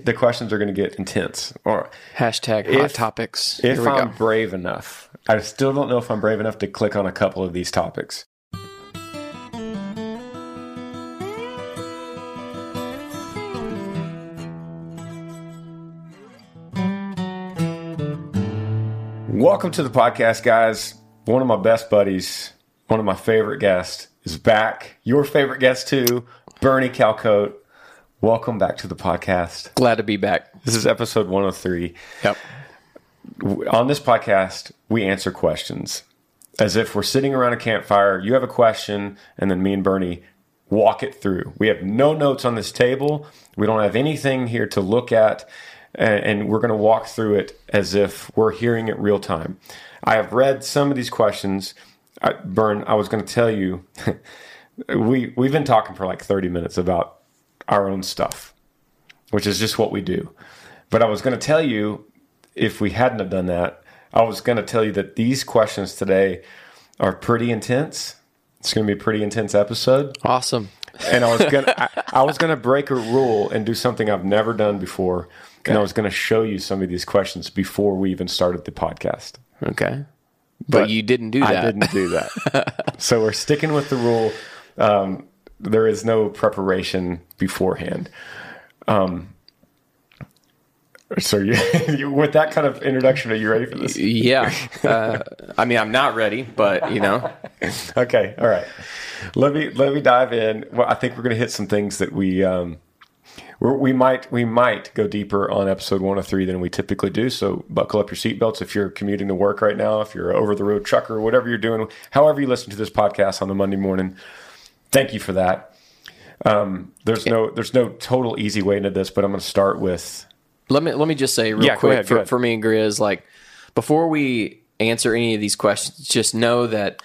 The questions are going to get intense. Or Hashtag hot topics. if Here we I'm go. brave enough, I still don't know if I'm brave enough to click on a couple of these topics. Welcome to the podcast, guys. One of my best buddies, one of my favorite guests, is back. Your favorite guest, too, Bernie Calcote. Welcome back to the podcast. Glad to be back. This is episode 103 Yep. on this podcast, we answer questions as if we're sitting around a campfire. You have a question, and then me and Bernie walk it through. We have no notes on this table. We don't have anything here to look at, and, we're going to walk through it as if we're hearing it real time. I have read some of these questions. I, Bern, I was going to tell you, we we've been talking for like thirty minutes about our own stuff, which is just what we do. But I was going to tell you if we hadn't have done that, I was going to tell you that these questions today are pretty intense. It's going to be a pretty intense episode, Awesome. and I was going to I, I was going to break a rule and do something I've never done before, and I was going to show you some of these questions before we even started the podcast. Okay. But, you didn't do that. I didn't do that. so we're sticking with the rule. Um, there is no preparation beforehand. Um, so you, with that kind of introduction, are you ready for this? Yeah. Uh, I mean, I'm not ready, but you know, Okay, all right. Let me let me dive in. Well, I think we're going to hit some things that we um, we're, we might we might go deeper on episode one of three than we typically do. So buckle up your seatbelts if you're commuting to work right now, if you're over the road trucker, whatever you're doing, however you listen to this podcast on the Monday morning. Thank you for that. Um, there's no there's no total easy way into this, but I'm going to start with let me let me just say real Yeah, quick ahead, for, for me and Grizz, like before we answer any of these questions, just know that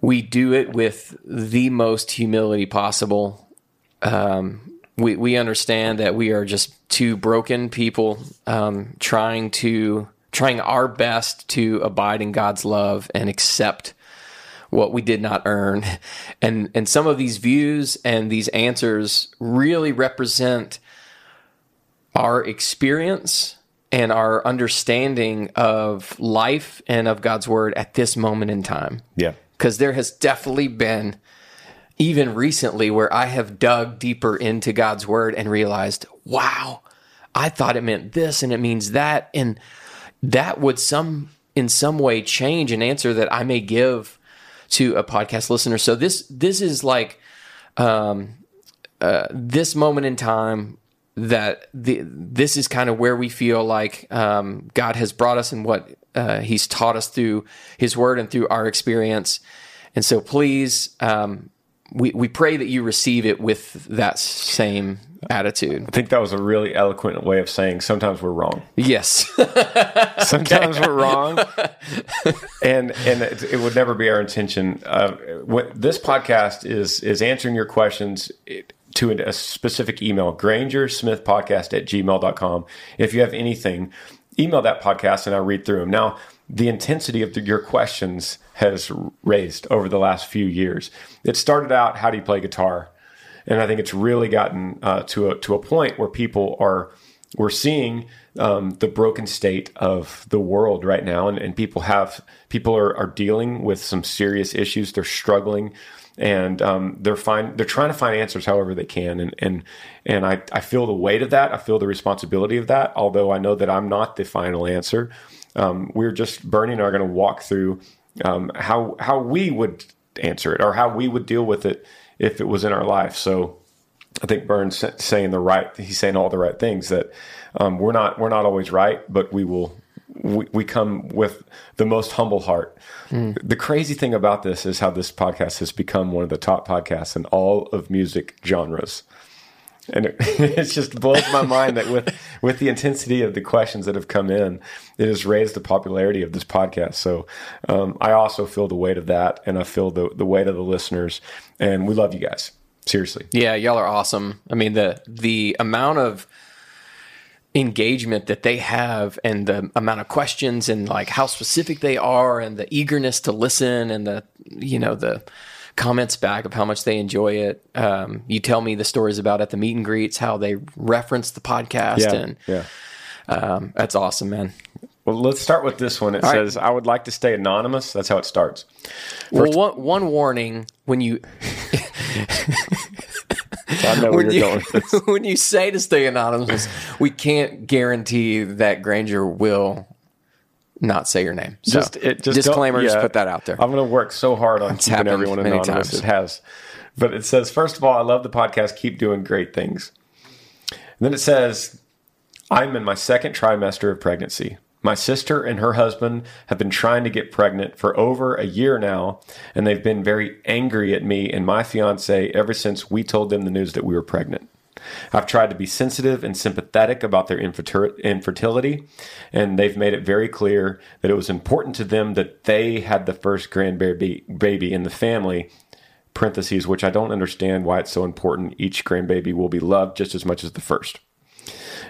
we do it with the most humility possible. Um, we we understand that we are just two broken people um, trying to trying our best to abide in God's love and accept what we did not earn. And and some of these views and these answers really represent our experience and our understanding of life and of God's word at this moment in time. yeah. Because there has definitely been, even recently, where I have dug deeper into God's word and realized, wow, I thought it meant this and it means that. And that would some in some way change an answer that I may give to a podcast listener. So this this is like um uh, this moment in time that the, this is kind of where we feel like um, God has brought us and what uh, He's taught us through His Word and through our experience. And so, please, um, we we pray that you receive it with that same attitude. I think that was a really eloquent way of saying sometimes we're wrong. Yes, Sometimes we're wrong, and and it, it would never be our intention. Uh, what, this podcast is is answering your questions to a specific email, grangersmithpodcast at gmail.com. If you have anything, email that podcast and I'll read through them. Now, the intensity of the, your questions has raised over the last few years. It started out, how do you play guitar? And I think it's really gotten uh, to a, to a point where people are we're seeing um, the broken state of the world right now, and, and people have people are, are dealing with some serious issues. They're struggling, and um, they're find they're trying to find answers however they can. And and and I, I feel the weight of that. I feel the responsibility of that. Although I know that I'm not the final answer. Um, we're just Bernie and I are going to walk through um, how how we would answer it or how we would deal with it if it was in our life. So I think Burns saying the right. He's saying all the right things. That um, we're not we're not always right, but we will. We, we come with the most humble heart. Mm. The crazy thing about this is how this podcast has become one of the top podcasts in all of music genres and it, it, just blows my mind that with with the intensity of the questions that have come in, it has raised the popularity of this podcast. So um, I also feel the weight of that, and I feel the the weight of the listeners, and we love you guys. Seriously. Yeah, y'all are awesome. I mean the the amount of engagement that they have and the amount of questions and like how specific they are and the eagerness to listen and the you know the comments back of how much they enjoy it. Um, you tell me the stories about at the meet and greets how they reference the podcast yeah, and yeah. Um, that's awesome, man. Well, let's start with this one. It All says, right. "I would like to stay anonymous." That's how it starts. First, well, one, one warning when you I know where when you're you, going. when you say to stay anonymous, we can't guarantee that Granger will not say your name. So just, it, just disclaimer, yeah, just put that out there. I'm going to work so hard on it's keeping everyone anonymous. Times. It has. But it says, first of all, I love the podcast. Keep doing great things. And then it says, I'm in my second trimester of pregnancy. My sister and her husband have been trying to get pregnant for over a year now, and they've been very angry at me and my fiance ever since we told them the news that we were pregnant. I've tried to be sensitive and sympathetic about their infertility, and they've made it very clear that it was important to them that they had the first grandbaby baby in the family. Parentheses, which I don't understand why it's so important. Each grandbaby will be loved just as much as the first.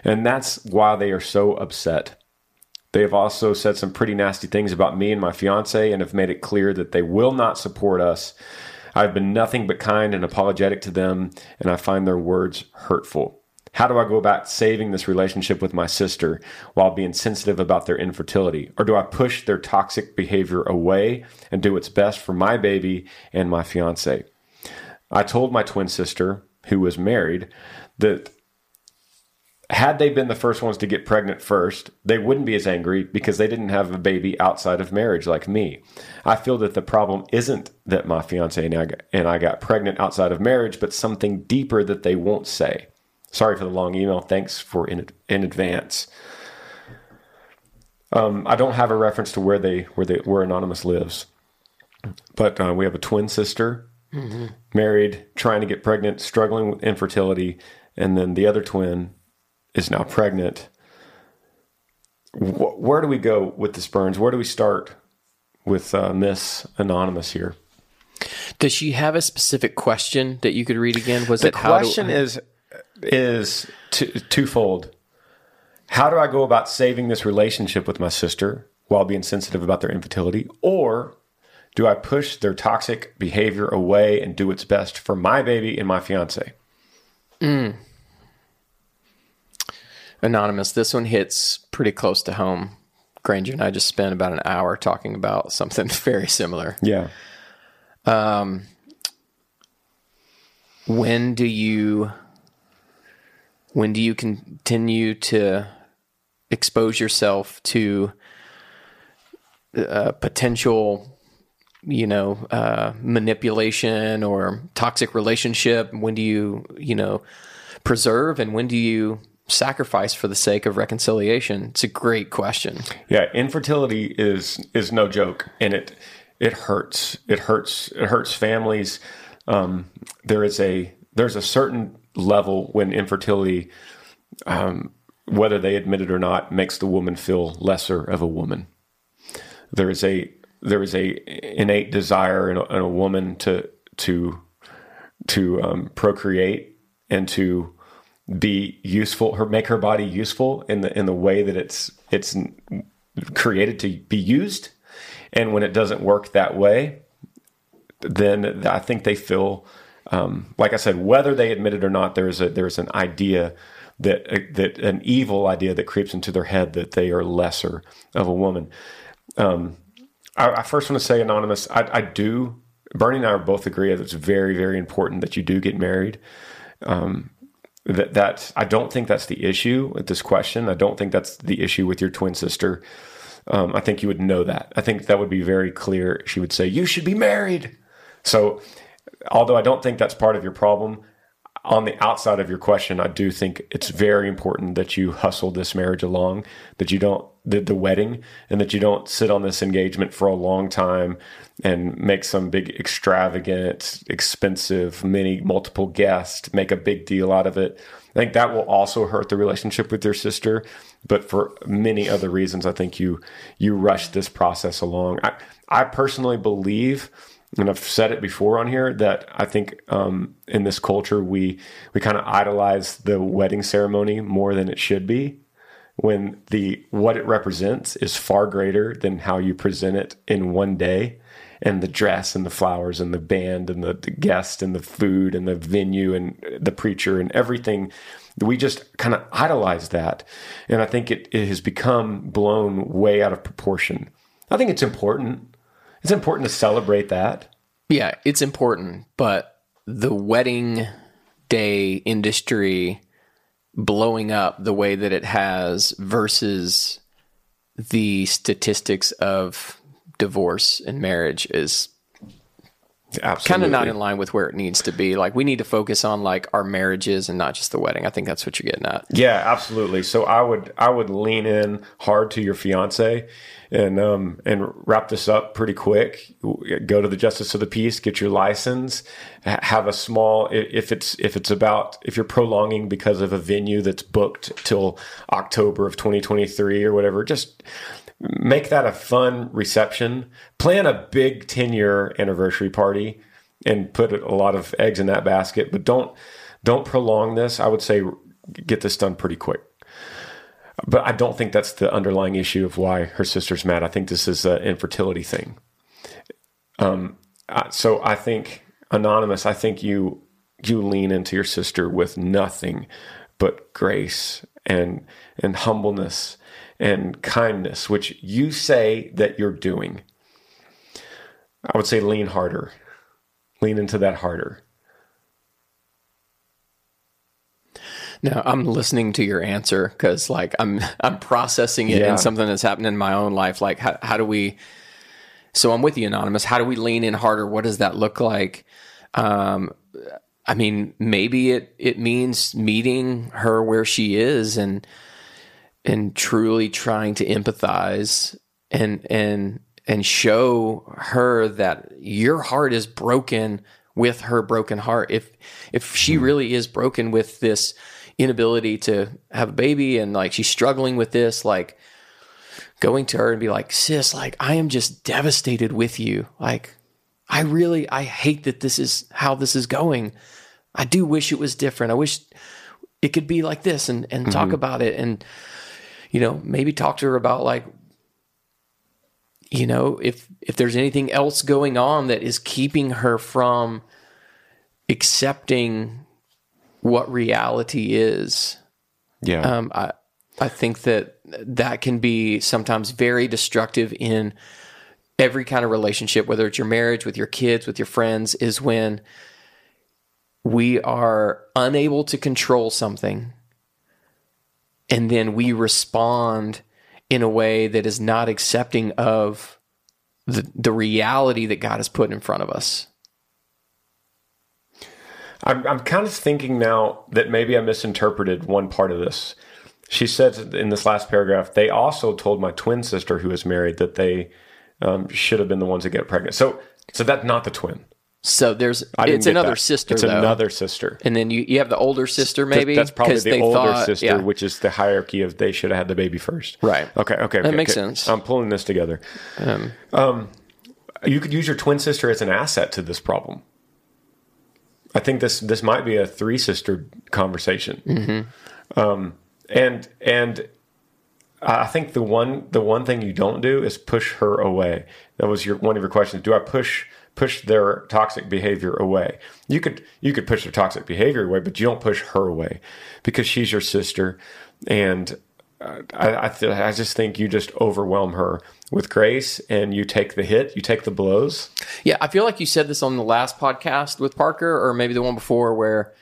And that's why they are so upset. They have also said some pretty nasty things about me and my fiance and have made it clear that they will not support us I've been nothing but kind and apologetic to them, and I find their words hurtful. How do I go about saving this relationship with my sister while being sensitive about their infertility? Or do I push their toxic behavior away and do what's best for my baby and my fiance? I told my twin sister, who was married, that had they been the first ones to get pregnant first, they wouldn't be as angry because they didn't have a baby outside of marriage like me. I feel that the problem isn't that my fiance and I, got, and I got pregnant outside of marriage, but something deeper that they won't say. Sorry for the long email. Thanks for in, in advance. Um, I don't have a reference to where they where they where anonymous lives, but uh, we have a twin sister, mm-hmm. married, trying to get pregnant, struggling with infertility, and then the other twin is now pregnant. Where do we go with the Burns? Where do we start with uh, Miss Anonymous here? Does she have a specific question that you could read again? Was the it question is is twofold. How do I go about saving this relationship with my sister while being sensitive about their infertility, or do I push their toxic behavior away and do what's best for my baby and my fiance? Mm. Anonymous, this one hits pretty close to home. Granger and I just spent about an hour talking about something very similar. Yeah. Um, when do you when do you continue to expose yourself to uh, potential you know uh, manipulation or toxic relationship? When do you you know preserve and when do you sacrifice for the sake of reconciliation? It's a great question. Yeah, infertility is is no joke, and it it hurts. It hurts. It hurts families. Um, there is a there's a certain level when infertility, um, whether they admit it or not, makes the woman feel lesser of a woman. There is a there is a innate desire in a, in a woman to to to um, procreate and to be useful her make her body useful in the in the way that it's it's created to be used. And when it doesn't work that way then i think they feel um, like i said whether they admit it or not there's a there's an idea that that an evil idea that creeps into their head that they are lesser of a woman. Um, I, I, first want to say anonymous I, I, do bernie and i both agree that it's very very important that you do get married. Um, that that I don't think that's the issue with this question. I don't think that's the issue with your twin sister. Um, I think you would know that. I think that would be very clear. She would say you should be married. So, although I don't think that's part of your problem, on the outside of your question, I do think it's very important that you hustle this marriage along, that you don't the, the wedding, and that you don't sit on this engagement for a long time and make some big extravagant, expensive, many multiple guests, make a big deal out of it. I think that will also hurt the relationship with your sister. But for many other reasons, I think you you rush this process along. I, I personally believe and I've said it before on here that I think um, in this culture we we kind of idolize the wedding ceremony more than it should be when the what it represents is far greater than how you present it in one day and the dress and the flowers and the band and the, the guest and the food and the venue and the preacher and everything. We just kind of idolize that and i think it, it has become blown way out of proportion. I think it's important it's important to celebrate that. Yeah it's important but the wedding day industry blowing up the way that it has versus the statistics of divorce and marriage is kind of not in line with where it needs to be. Like we need to focus on like our marriages and not just the wedding. I think that's what you're getting at. Yeah, absolutely. So I would I would lean in hard to your fiance and um, and wrap this up pretty quick. Go to the justice of the peace, get your license, have a small if it's if it's about if you're prolonging because of a venue that's booked till October of 2023 or whatever, just make that a fun reception. Plan a big 10 year anniversary party and put a lot of eggs in that basket, but don't don't prolong this. I would say get this done pretty quick. But I don't think that's the underlying issue of why her sister's mad. I think this is an infertility thing. Um, so I think anonymous. I think you you lean into your sister with nothing but grace and and humbleness and kindness, which you say that you're doing. I would say lean harder. Lean into that harder. No, I'm listening to your answer because like I'm I'm processing it yeah. in something that's happened in my own life. Like how how do we? So I'm with you, anonymous. How do we lean in harder? What does that look like? Um, I mean, maybe it it means meeting her where she is and and truly trying to empathize and and and show her that your heart is broken with her broken heart. If if she hmm. really is broken with this inability to have a baby and like she's struggling with this, like going to her and be like, sis, like I am just devastated with you. Like I really I hate that this is how this is going. I do wish it was different. I wish it could be like this and and mm-hmm. talk about it and you know, maybe talk to her about like you know, if if there's anything else going on that is keeping her from accepting what reality is. Yeah. Um, I I think that that can be sometimes very destructive in every kind of relationship, whether it's your marriage, with your kids, with your friends, is when we are unable to control something and then we respond in a way that is not accepting of the the reality that God has put in front of us. I'm, I'm kind of thinking now that maybe I misinterpreted one part of this. She says in this last paragraph, they also told my twin sister who was married that they um, should have been the ones to get pregnant. So, so that's not the twin. So there's it's another that. sister. It's though. another sister. and then you, you have the older sister maybe. That's probably the older thought- sister, yeah. which is the hierarchy of they should have had the baby first. Right. Okay. Okay. That okay, makes okay. sense. I'm pulling this together. Um, you could use your twin sister as an asset to this problem. I think this this might be a three sister conversation. Mm-hmm. Um, and and I think the one the one thing you don't do is push her away. That was your one of your questions. Do I push push their toxic behavior away? You could you could push their toxic behavior away, but you don't push her away because she's your sister. And uh, I I, th- I just think you just overwhelm her with grace, and you take the hit, you take the blows. Yeah, I feel like you said this on the last podcast with Parker, or maybe the one before, where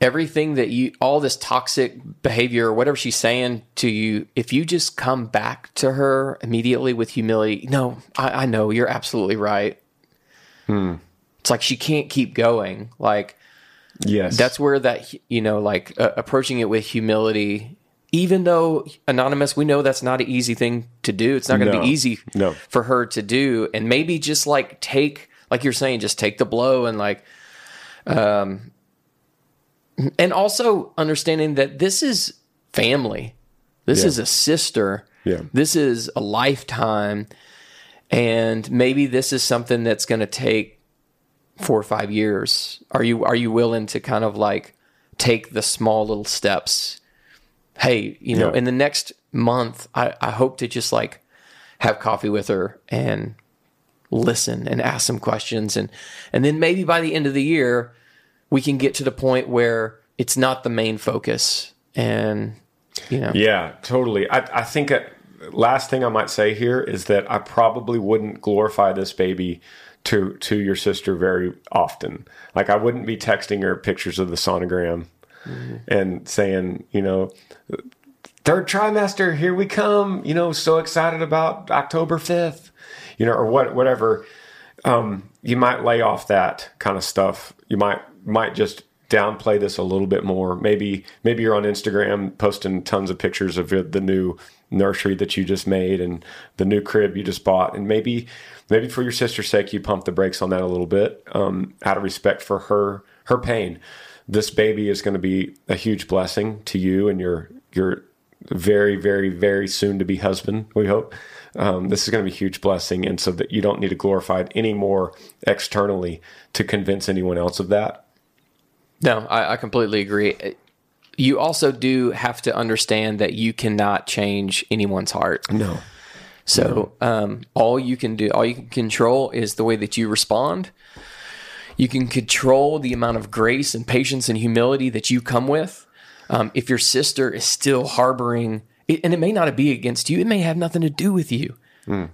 everything that you, all this toxic behavior or whatever she's saying to you, if you just come back to her immediately with humility, no, I, I know you're absolutely right. It's like she can't keep going. Like, Yes, that's where that you know like uh, approaching it with humility even though anonymous we know that's not an easy thing to do it's not going to No. be easy No. for her to do and maybe just like take like you're saying just take the blow and like um and also understanding that this is family this Yeah. is a sister Yeah. this is a lifetime and maybe this is something that's going to take four or five years are you are you willing to kind of like take the small little steps hey you know Yeah. in the next month i i hope to just like have coffee with her and listen and ask some questions and and then maybe by the end of the year we can get to the point where it's not the main focus and you know Yeah, totally. I, I think uh last thing I might say here is that I probably wouldn't glorify this baby to to your sister very often. Like I wouldn't be texting her pictures of the sonogram and saying, you know, third trimester, here we come. You know, so excited about October fifth. You know, or what whatever. Um, you might lay off that kind of stuff. You might might just downplay this a little bit more. Maybe maybe you're on Instagram posting tons of pictures of the new nursery that you just made and the new crib you just bought, and maybe maybe for your sister's sake you pump the brakes on that a little bit um, out of respect for her her pain. This baby is going to be a huge blessing to you and your your very very very soon to be husband. We hope. Um, this is going to be a huge blessing, and so that you don't need to glorify it anymore externally to convince anyone else of that. No, I, I completely agree. You also do have to understand that you cannot change anyone's heart. No. So um, all you can do, all you can control is the way that you respond. You can control the amount of grace and patience and humility that you come with. Um, if your sister is still harboring, it, and it may not be against you, it may have nothing to do with you.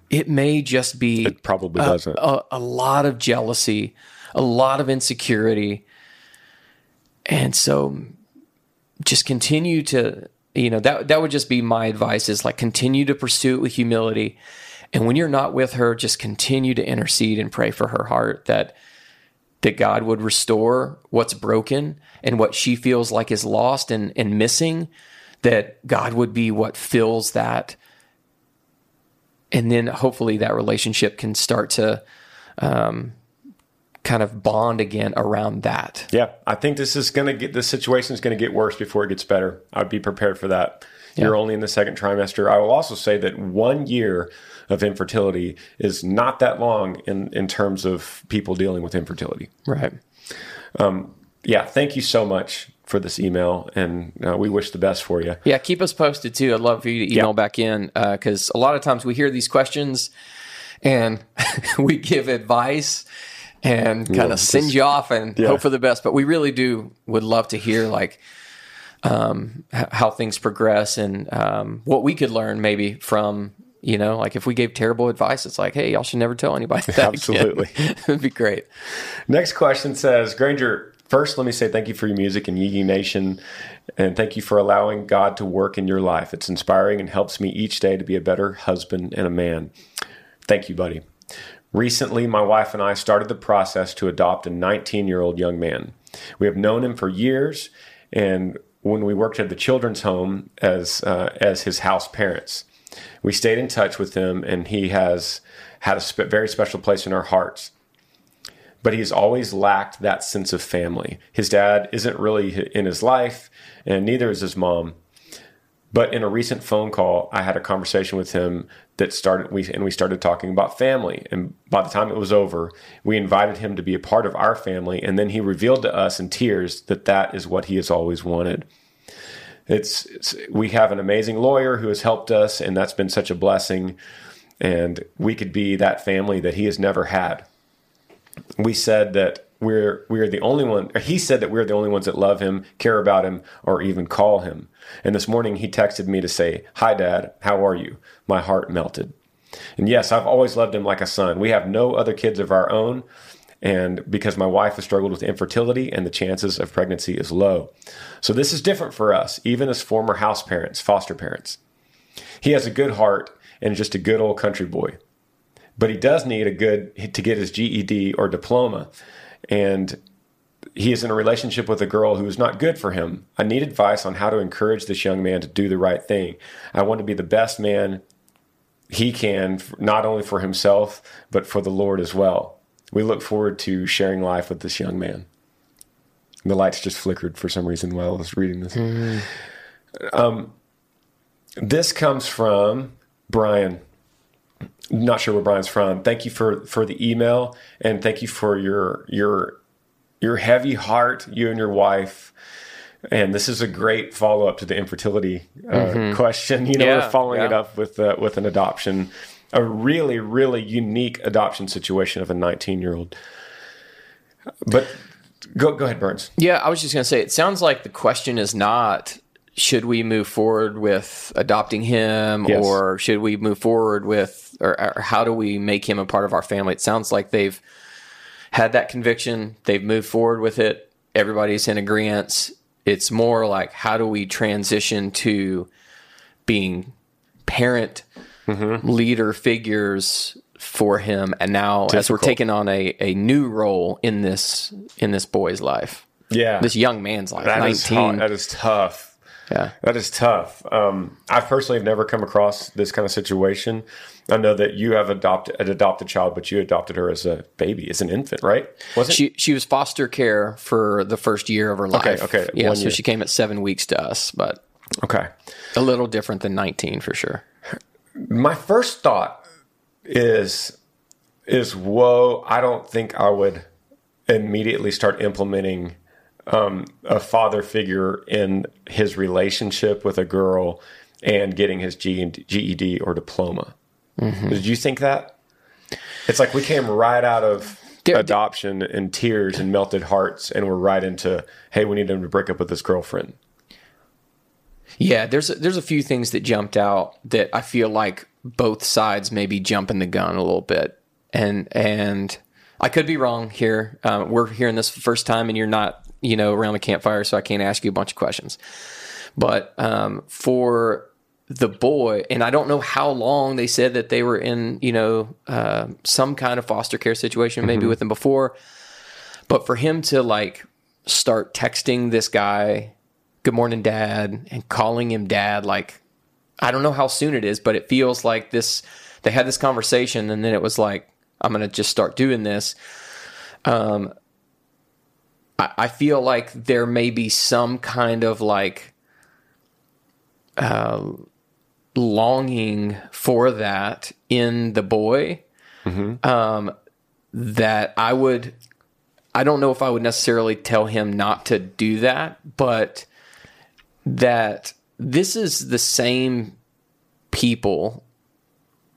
It may just be It probably a, doesn't. a, a lot of jealousy, a lot of insecurity. And so just continue to, you know, that that would just be my advice is like continue to pursue it with humility. And when you're not with her, just continue to intercede and pray for her heart that that God would restore what's broken and what she feels like is lost and, and missing, that God would be what fills that. And then hopefully that relationship can start to um, kind of bond again around that. Yeah, I think this is going to get this situation is going to get worse before it gets better. I'd be prepared for that. You're only in the second trimester. I will also say that one year of infertility is not that long in in terms of people dealing with infertility. Right. Yeah, thank you so much for this email, and uh, we wish the best for you. Yeah, keep us posted too. I'd love for you to email Yeah. back in because a lot of times we hear these questions and we give advice and kind of send you off and Yeah. hope for the best. But we really do would love to hear like um, h- how things progress and um, what we could learn maybe from. You know, like if we gave terrible advice, it's like, hey, y'all should never tell anybody that. Absolutely. It'd be great. Next question says, Granger, first let me say thank you for your music and Yee Yee Nation, and thank you for allowing God to work in your life. It's inspiring and helps me each day to be a better husband and a man. Thank you, buddy. Recently, my wife and I started the process to adopt a 19 year old young man. We have known him for years, and when we worked at the children's home as uh, as his house parents, we stayed in touch with him, and he has had a spe- very special place in our hearts. But he's always lacked that sense of family. His dad isn't really in his life, and neither is his mom. But in a recent phone call, I had a conversation with him that started we and we started talking about family. And by the time it was over, we invited him to be a part of our family, and then he revealed to us in tears that that is what he has always wanted. It's, it's we have an amazing lawyer who has helped us, and that's been such a blessing. And we could be that family that he has never had. We said that we're we're the only one he said that we're the only ones that love him care about him or even call him. And this morning he texted me to say hi dad. How are you? My heart melted. And yes i've always loved him like a son. We have no other kids of our own and because my wife has struggled with infertility and the chances of pregnancy is low. So this is different for us even as former house parents foster parents. He has a good heart and just a good old country boy. But he does need a good to get his GED or diploma and he is in a relationship with a girl who is not good for him. I need advice on how to encourage this young man to do the right thing. I want to be the best man he can, not only for himself, but for the Lord as well. We look forward to sharing life with this young man. The lights just flickered for some reason while I was reading this. Mm-hmm. Um, this comes from Brian not sure where Brian's from. Thank you for for the email and thank you for your your your heavy heart, you and your wife. And this is a great follow up to the infertility uh, mm-hmm. question. You know, yeah, we're following yeah. it up with uh, with an adoption, a really really unique adoption situation of a 19 year old. But go go ahead, Burns. Yeah, I was just going to say it sounds like the question is not should we move forward with adopting him yes. or should we move forward with or, or, how do we make him a part of our family? It sounds like they've had that conviction. They've moved forward with it. Everybody's in agreement. It's more like how do we transition to being parent mm-hmm. leader figures for him? And now Difficult. as we're taking on a, a new role in this in this boy's life yeah. this young man's life that 19 is that is tough yeah, that is tough. Um, I personally have never come across this kind of situation. I know that you have adopted an adopted child, but you adopted her as a baby, as an infant, right? Was it? She she was foster care for the first year of her life. Okay, okay, yeah. so year. she came at seven weeks to us, but okay, a little different than nineteen for sure. My first thought is is whoa! I don't think I would immediately start implementing um, a father figure in his relationship with a girl and getting his GED or diploma. Mm-hmm. Did you think that? It's like we came right out of adoption and tears and melted hearts, and we're right into, hey, we need him to break up with his girlfriend. Yeah, there's a, there's a few things that jumped out that I feel like both sides may be jumping the gun a little bit, and and I could be wrong here. Uh, we're hearing this for the first time, and you're not you know, around the campfire, so I can't ask you a bunch of questions. But um, for the boy, and I don't know how long they said that they were in, you know, uh, some kind of foster care situation, maybe mm-hmm. with him before. But for him to like start texting this guy, "Good morning, Dad," and calling him Dad, like I don't know how soon it is, but it feels like this. They had this conversation, and then it was like, "I'm going to just start doing this." Um, I, feel like there may be some kind of like uh, longing for that in the boy mm-hmm. um, that I would. I don't know if I would necessarily tell him not to do that, but that this is the same people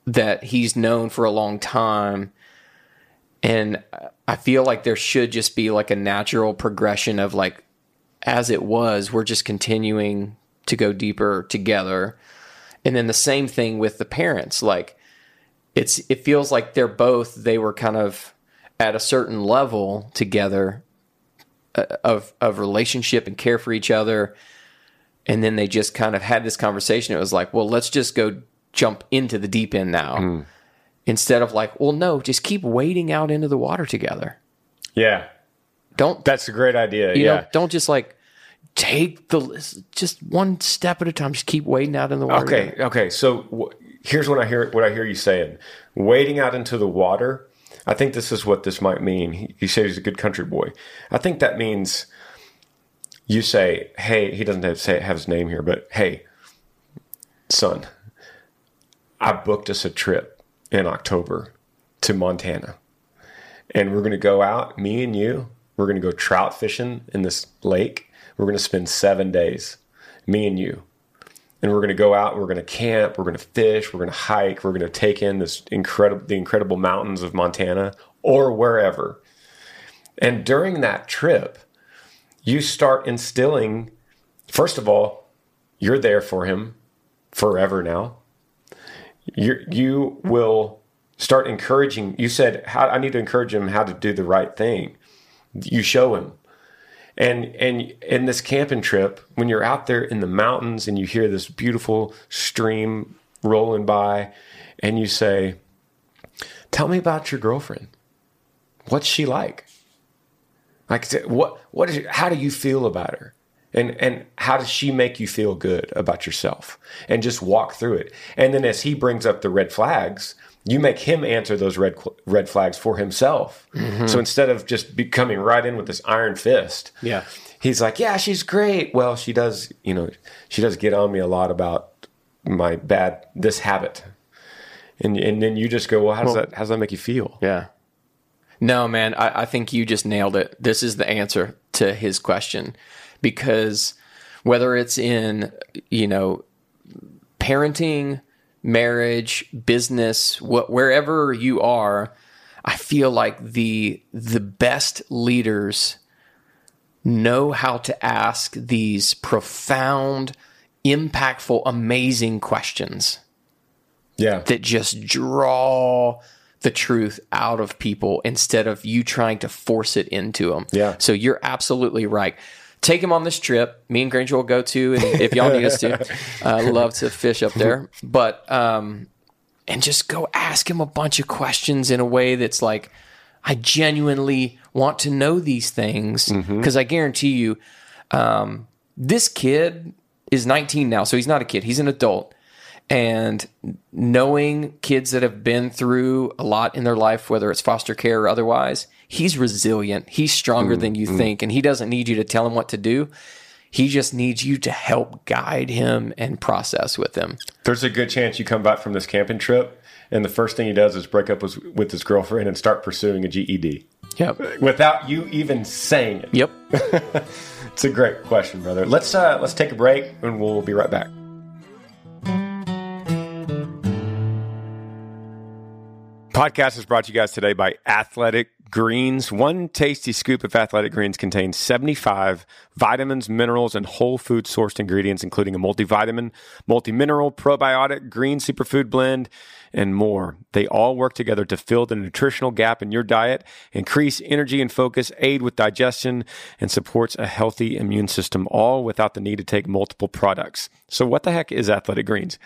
that he's known for a long time and I feel like there should just be like a natural progression of like, as it was, we're just continuing to go deeper together. And then the same thing with the parents. Like, it's, it feels like they're both, they were kind of at a certain level together uh, of, of relationship and care for each other. And then they just kind of had this conversation. It was like, well, let's just go jump into the deep end now. Mm instead of like, well, no, just keep wading out into the water together. Yeah. Don't That's a great idea. you yeah. know, don't just like take the just one step at a time. Just keep wading out in the water. Okay, together. okay. So here's what I hear. What I hear you saying: wading out into the water. I think this is what this might mean. He, he said he's a good country boy. I think that means you say, "Hey," he doesn't have say have his name here, but hey, son, I booked us a trip in October to Montana, and we're going to go out. Me and you. We're going to go trout fishing in this lake. We're going to spend seven days. Me and you and we're going to go out we're going to camp we're going to fish we're going to hike we're going to take in this incredible the incredible mountains of montana or wherever and during that trip you start instilling first of all you're there for him forever now you you will start encouraging you said how i need to encourage him how to do the right thing you show him and and in this camping trip, when you're out there in the mountains and you hear this beautiful stream rolling by, and you say, "Tell me about your girlfriend. What's she like? Like what what is how do you feel about her?" And, and how does she make you feel good about yourself? And just walk through it. And then as he brings up the red flags, you make him answer those red red flags for himself. Mm-hmm. So instead of just be coming right in with this iron fist, Yeah. he's like, "Yeah, she's great. Well, she does, you know, she does get on me a lot about my bad this habit." And and then you just go, "Well, how does that how does that make you feel?" Yeah. No, man, I, I think you just nailed it. This is the answer to his question. Because whether it's in, you know, parenting, marriage, business, what wherever you are, I feel like the the best leaders know how to ask these profound, impactful, amazing questions Yeah. that just draw the truth out of people instead of you trying to force it into them. Yeah. So you're absolutely right. Take him on this trip. Me and Granger will go to, and if y'all need us to, uh, love to fish up there. But um, and just go ask him a bunch of questions in a way that's like, I genuinely want to know these things because I guarantee you, um, this kid is 19 now, so he's not a kid; he's an adult. And knowing kids that have been through a lot in their life, whether it's foster care or otherwise, he's resilient. He's stronger than you think, and he doesn't need you to tell him what to do. He just needs you to help guide him and process with him. There's a good chance you come back from this camping trip, and the first thing he does is break up with, with his girlfriend and start pursuing a GED Yep. without you even saying it. Yep. It's a great question, brother. Let's uh, let's take a break, and we'll be right back. Podcast is brought to you guys today by Athletic Greens. One tasty scoop of Athletic Greens contains 75 vitamins, minerals, and whole food sourced ingredients, including a multivitamin, multi-mineral, probiotic, green superfood blend, and more. They all work together to fill the nutritional gap in your diet, increase energy and focus, aid with digestion, and supports a healthy immune system, all without the need to take multiple products. So what the heck is Athletic Greens?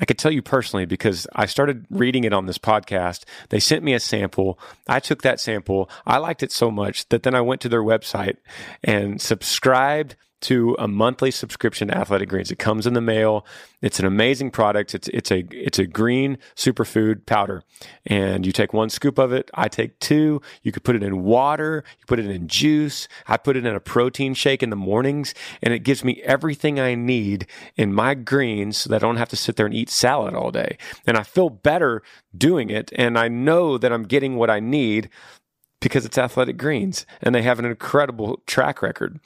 I could tell you personally because I started reading it on this podcast. They sent me a sample. I took that sample. I liked it so much that then I went to their website and subscribed to a monthly subscription to Athletic Greens. It comes in the mail. It's an amazing product. It's it's a it's a green superfood powder, and you take one scoop of it. I take two. You could put it in water. You put it in juice. I put it in a protein shake in the mornings, and it gives me everything I need in my greens, so that I don't have to sit there and eat salad all day. And I feel better doing it, and I know that I'm getting what I need because it's athletic greens and they have an incredible track record.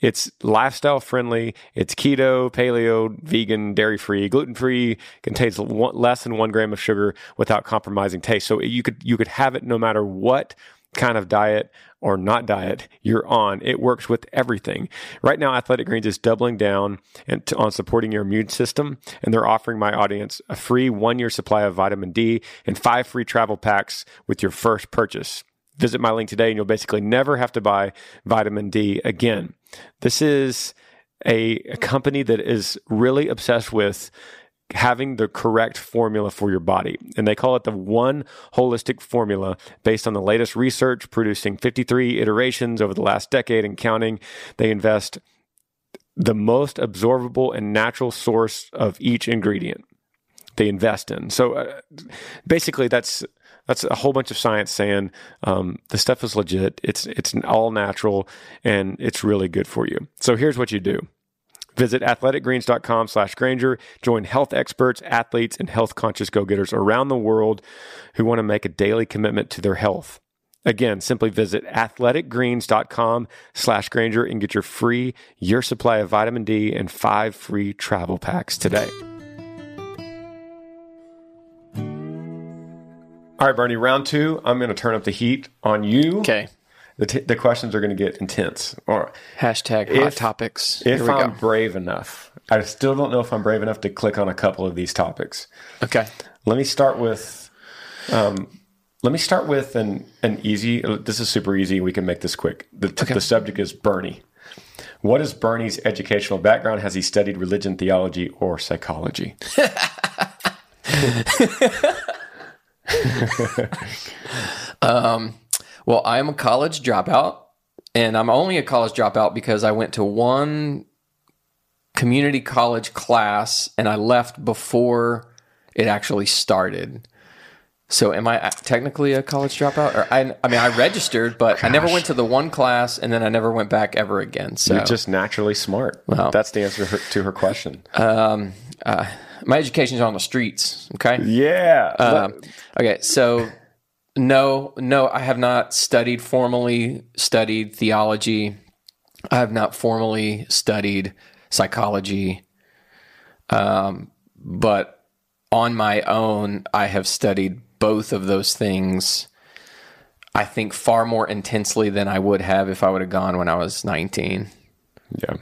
It's lifestyle friendly, it's keto, paleo, vegan, dairy free, gluten free, contains one, less than one gram of sugar without compromising taste. So you could you could have it no matter what kind of diet or not diet you're on. It works with everything. Right now, Athletic Greens is doubling down and on supporting your immune system, and they're offering my audience a free one year supply of vitamin D and five free travel packs with your first purchase. Visit my link today, and you'll basically never have to buy vitamin D again. This is a, a company that is really obsessed with having the correct formula for your body. And they call it the one holistic formula based on the latest research, producing 53 iterations over the last decade and counting. They invest the most absorbable and natural source of each ingredient they invest in. So uh, basically, that's that's a whole bunch of science saying um, the stuff is legit. It's it's all natural and it's really good for you. So here's what you do. Visit athleticgreens.com slash Granger. Join health experts, athletes, and health conscious go getters around the world who want to make a daily commitment to their health. Again, simply visit athleticgreens.com slash Granger and get your free year supply of vitamin D and five free travel packs today. All right, Bernie, round two. I'm going to turn up the heat on you. Okay. The, t- the questions are going to get intense. Or Hashtag hot If- topics. if Here we I'm go. brave enough, I still don't know if I'm brave enough to click on a couple of these topics. Okay. Let me start with, um, let me start with an an easy. This is super easy. We can make this quick. The, the subject is Bernie. What is Bernie's educational background? Has he studied religion, theology, or psychology? Um, well, I'm a college dropout, and I'm only a college dropout because I went to one community college class and I left before it actually started. So, am I technically a college dropout? Or I, I mean, I registered, but I never went to the one class, and then I never went back ever again. So, You're just naturally smart. Well- That's the answer to her, to her question. Um, uh, my education's on the streets. Okay. yeah. Um, okay, so no, no, I have not studied formally studied theology. I have not formally studied psychology. Um, but on my own, I have studied both of those things. I think far more intensely than I would have if I would have gone when I was 19. yeah.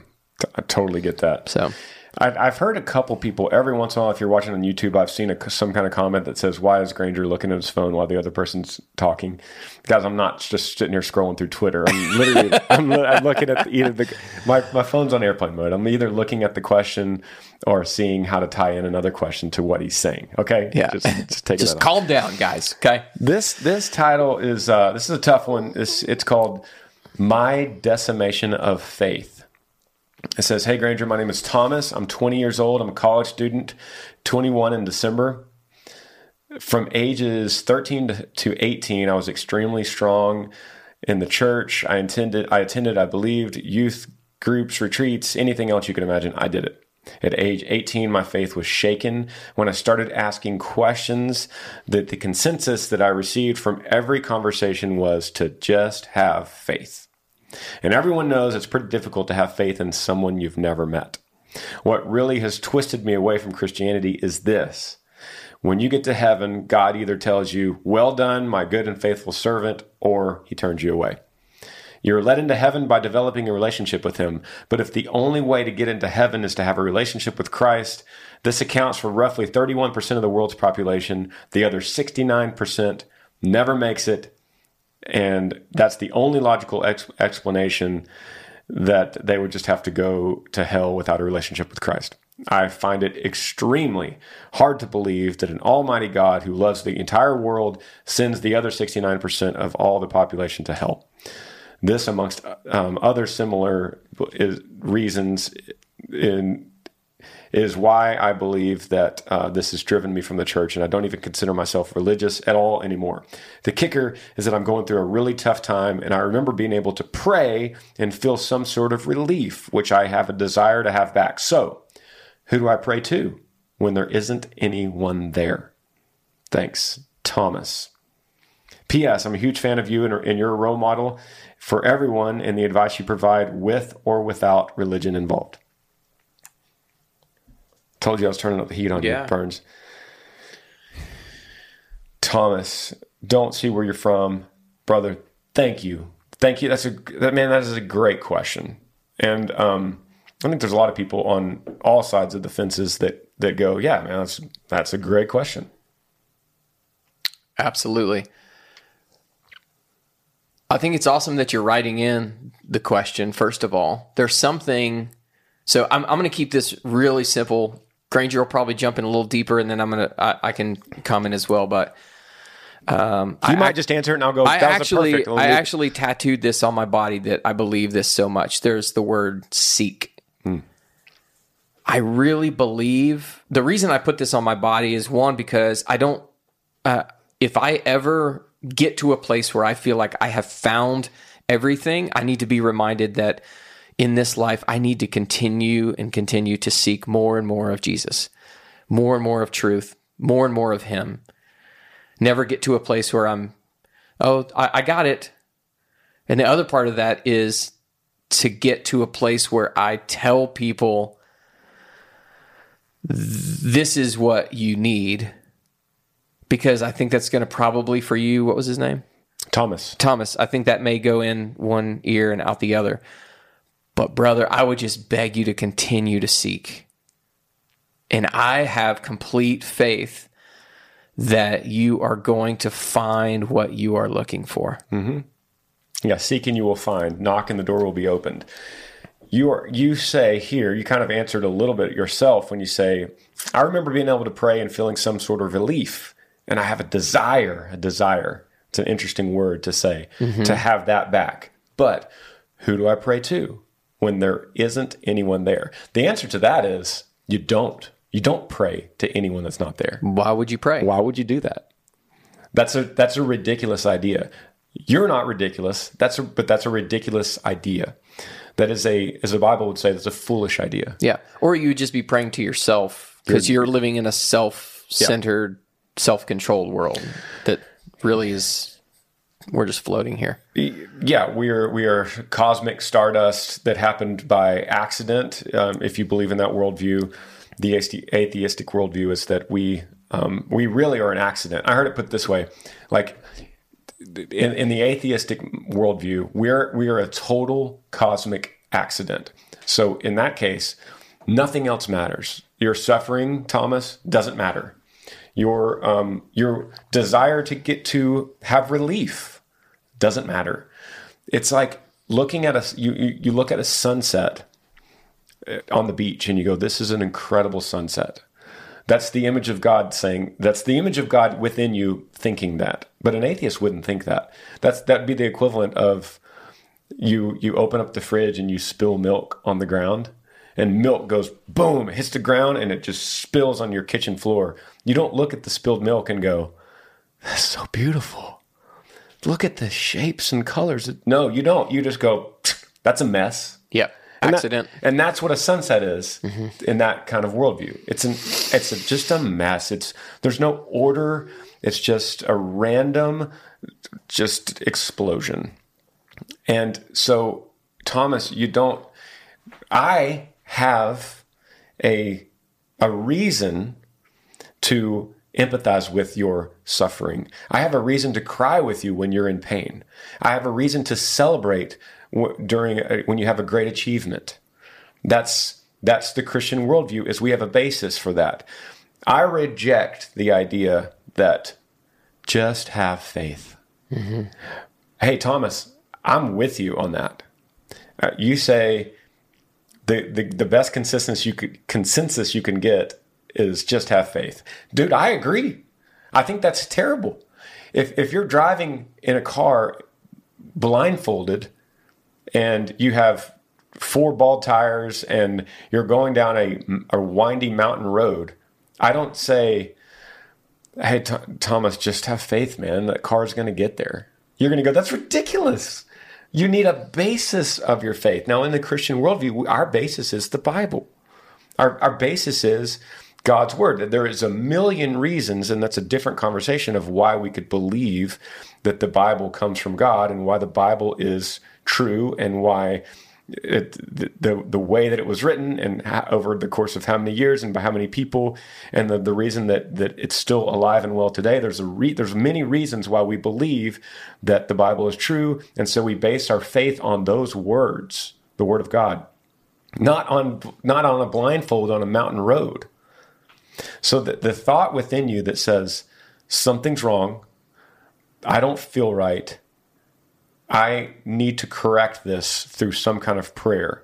I totally get that. So, I've, I've heard a couple people every once in a while. If you're watching on YouTube, I've seen a, some kind of comment that says, "Why is Granger looking at his phone while the other person's talking?" Guys, I'm not just sitting here scrolling through Twitter. I'm literally I'm, I'm looking at the, either the my my phone's on airplane mode. I'm either looking at the question or seeing how to tie in another question to what he's saying. Okay, yeah. just, just take just calm down, guys. Okay. This this title is uh, this is a tough one. It's it's called "My Decimation of Faith." It says, "Hey Granger, my name is Thomas. I'm 20 years old. I'm a college student, 21 in December. From ages 13 to, to 18, I was extremely strong in the church. I intended, I attended, I believed, youth groups, retreats, anything else you can imagine. I did it." At age 18, my faith was shaken when I started asking questions that the consensus that I received from every conversation was to just have faith. And everyone knows it's pretty difficult to have faith in someone you've never met. What really has twisted me away from Christianity is this. When you get to heaven, God either tells you, Well done, my good and faithful servant, or he turns you away. You're led into heaven by developing a relationship with Him. But if the only way to get into heaven is to have a relationship with Christ, this accounts for roughly 31% of the world's population. The other 69% never makes it. And that's the only logical ex- explanation that they would just have to go to hell without a relationship with Christ. I find it extremely hard to believe that an almighty God who loves the entire world sends the other 69% of all the population to hell. This, amongst um, other similar is, reasons, in, is why I believe that uh, this has driven me from the church, and I don't even consider myself religious at all anymore. The kicker is that I'm going through a really tough time, and I remember being able to pray and feel some sort of relief, which I have a desire to have back. So, who do I pray to when there isn't anyone there? Thanks, Thomas. P.S. I'm a huge fan of you and, and you're a role model for everyone and the advice you provide with or without religion involved. Told you I was turning up the heat on Yeah. you, Burns. Thomas, don't see where you're from, brother. Thank you, thank you. That's a that man. That is a great question, and um, I think there's a lot of people on all sides of the fences that that go, yeah, man, that's that's a great question. Absolutely. I think it's awesome that you're writing in the question, first of all. There's something, so I'm, I'm going to keep this really simple Granger will probably jump in a little deeper, and then I'm gonna I, I can comment as well. But um, You I, might just answer it and I'll go, I that was a actually. I actually tattooed this on my body that I believe this so much. There's the word seek. I really believe the reason I put this on my body is one because I don't. Uh, if I ever get to a place where I feel like I have found everything, I need to be reminded that in this life I need to continue and continue to seek more and more of Jesus, more and more of truth, more and more of Him. Never get to a place where I'm oh, I, I got it. And the other part of that is to get to a place where I tell people this is what you need. Because I think that's going to probably for you, what was his name? Thomas. Thomas. I think that may go in one ear and out the other. But brother, I would just beg you to continue to seek. And I have complete faith that you are going to find what you are looking for. Mm-hmm. Yeah, seek and you will find. Knock and the door will be opened. You are you say here, you kind of answered a little bit yourself when you say, I remember being able to pray and feeling some sort of relief. And I have a desire, a desire. It's an interesting word to say, mm-hmm. to have that back. But who do I pray to when there isn't anyone there? The answer to that is you don't. You don't pray to anyone that's not there. Why would you pray? Why would you do that? That's a that's a ridiculous idea. You're not ridiculous. That's a, but that's a ridiculous idea. That is a as the Bible would say that's a foolish idea. Yeah. Or you would just be praying to yourself because you're living in a self centered, self controlled world that really is, we're just floating here. Yeah, we are we are cosmic stardust that happened by accident. Um, if you believe in that worldview, the atheistic worldview is that we um, we really are an accident. I heard it put this way, like in, in the atheistic worldview, we're we are a total cosmic accident. So in that case, nothing else matters. Your suffering, Thomas, doesn't matter. Your um, your desire to get to have relief doesn't matter. It's like looking at a you you, you look at a sunset uh, on the beach and you go, "This is an incredible sunset." That's the image of God saying. That's the image of God within you thinking that. But an atheist wouldn't think that. That's that'd be the equivalent of you you open up the fridge and you spill milk on the ground and milk goes boom it hits the ground and it just spills on your kitchen floor you don't look at the spilled milk and go that's so beautiful look at the shapes and colors no you don't you just go that's a mess Yep. and that- Accident. and that's what a sunset is in that kind of worldview. It's an it's a, just a mess. It's there's no order. It's just a random, just explosion. And so, Thomas, you don't. I have a a reason to empathize with your suffering. I have a reason to cry with you when you're in pain. I have a reason to celebrate w- during a, when you have a great achievement. That's that's the Christian worldview. Is we have a basis for that. I reject the idea that just have faith. Hey Thomas, I'm with you on that. Uh, you say the, the the best consensus you could consensus you can get is just have faith. Dude, I agree. I think that's terrible. If if you're driving in a car blindfolded and you have four bald tires and you're going down a, a windy mountain road, I don't say, "Hey Th- Thomas, just have faith, man. That car's going to get there." You're going to go, "That's ridiculous." You need a basis of your faith. Now, in the Christian worldview, our basis is the Bible. Our, our basis is God's word. There is a million reasons, and that's a different conversation of why we could believe that the Bible comes from God and why the Bible is true and why it, the, the way that it was written and how, over the course of how many years and by how many people and the, the reason that that it's still alive and well today there's a re, there's many reasons why we believe that the Bible is true and so we base our faith on those words the word of God not on not on a blindfold on a mountain road. So the, the thought within you that says something's wrong, I don't feel right, I need to correct this through some kind of prayer.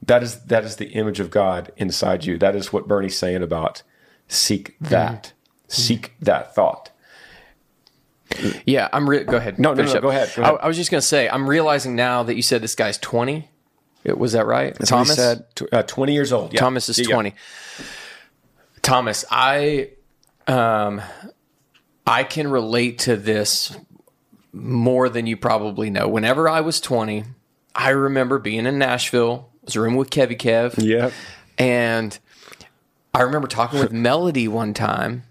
That is that is the image of God inside you. That is what Bernie's saying about seek that. Seek that thought. Yeah, I'm. Re- go ahead. No, no, Finish no, go ahead, go I, ahead. I was just going to say, I'm realizing now that you said this guy's 20. It- Was that right? That's Thomas said. Uh, 20 years old. Yeah. Thomas is yeah. 20. Thomas, I um I can relate to this more than you probably know. Whenever I was 20, I remember being in Nashville. I was room with Kevy Kev. Yep. And I remember talking with Melody one time,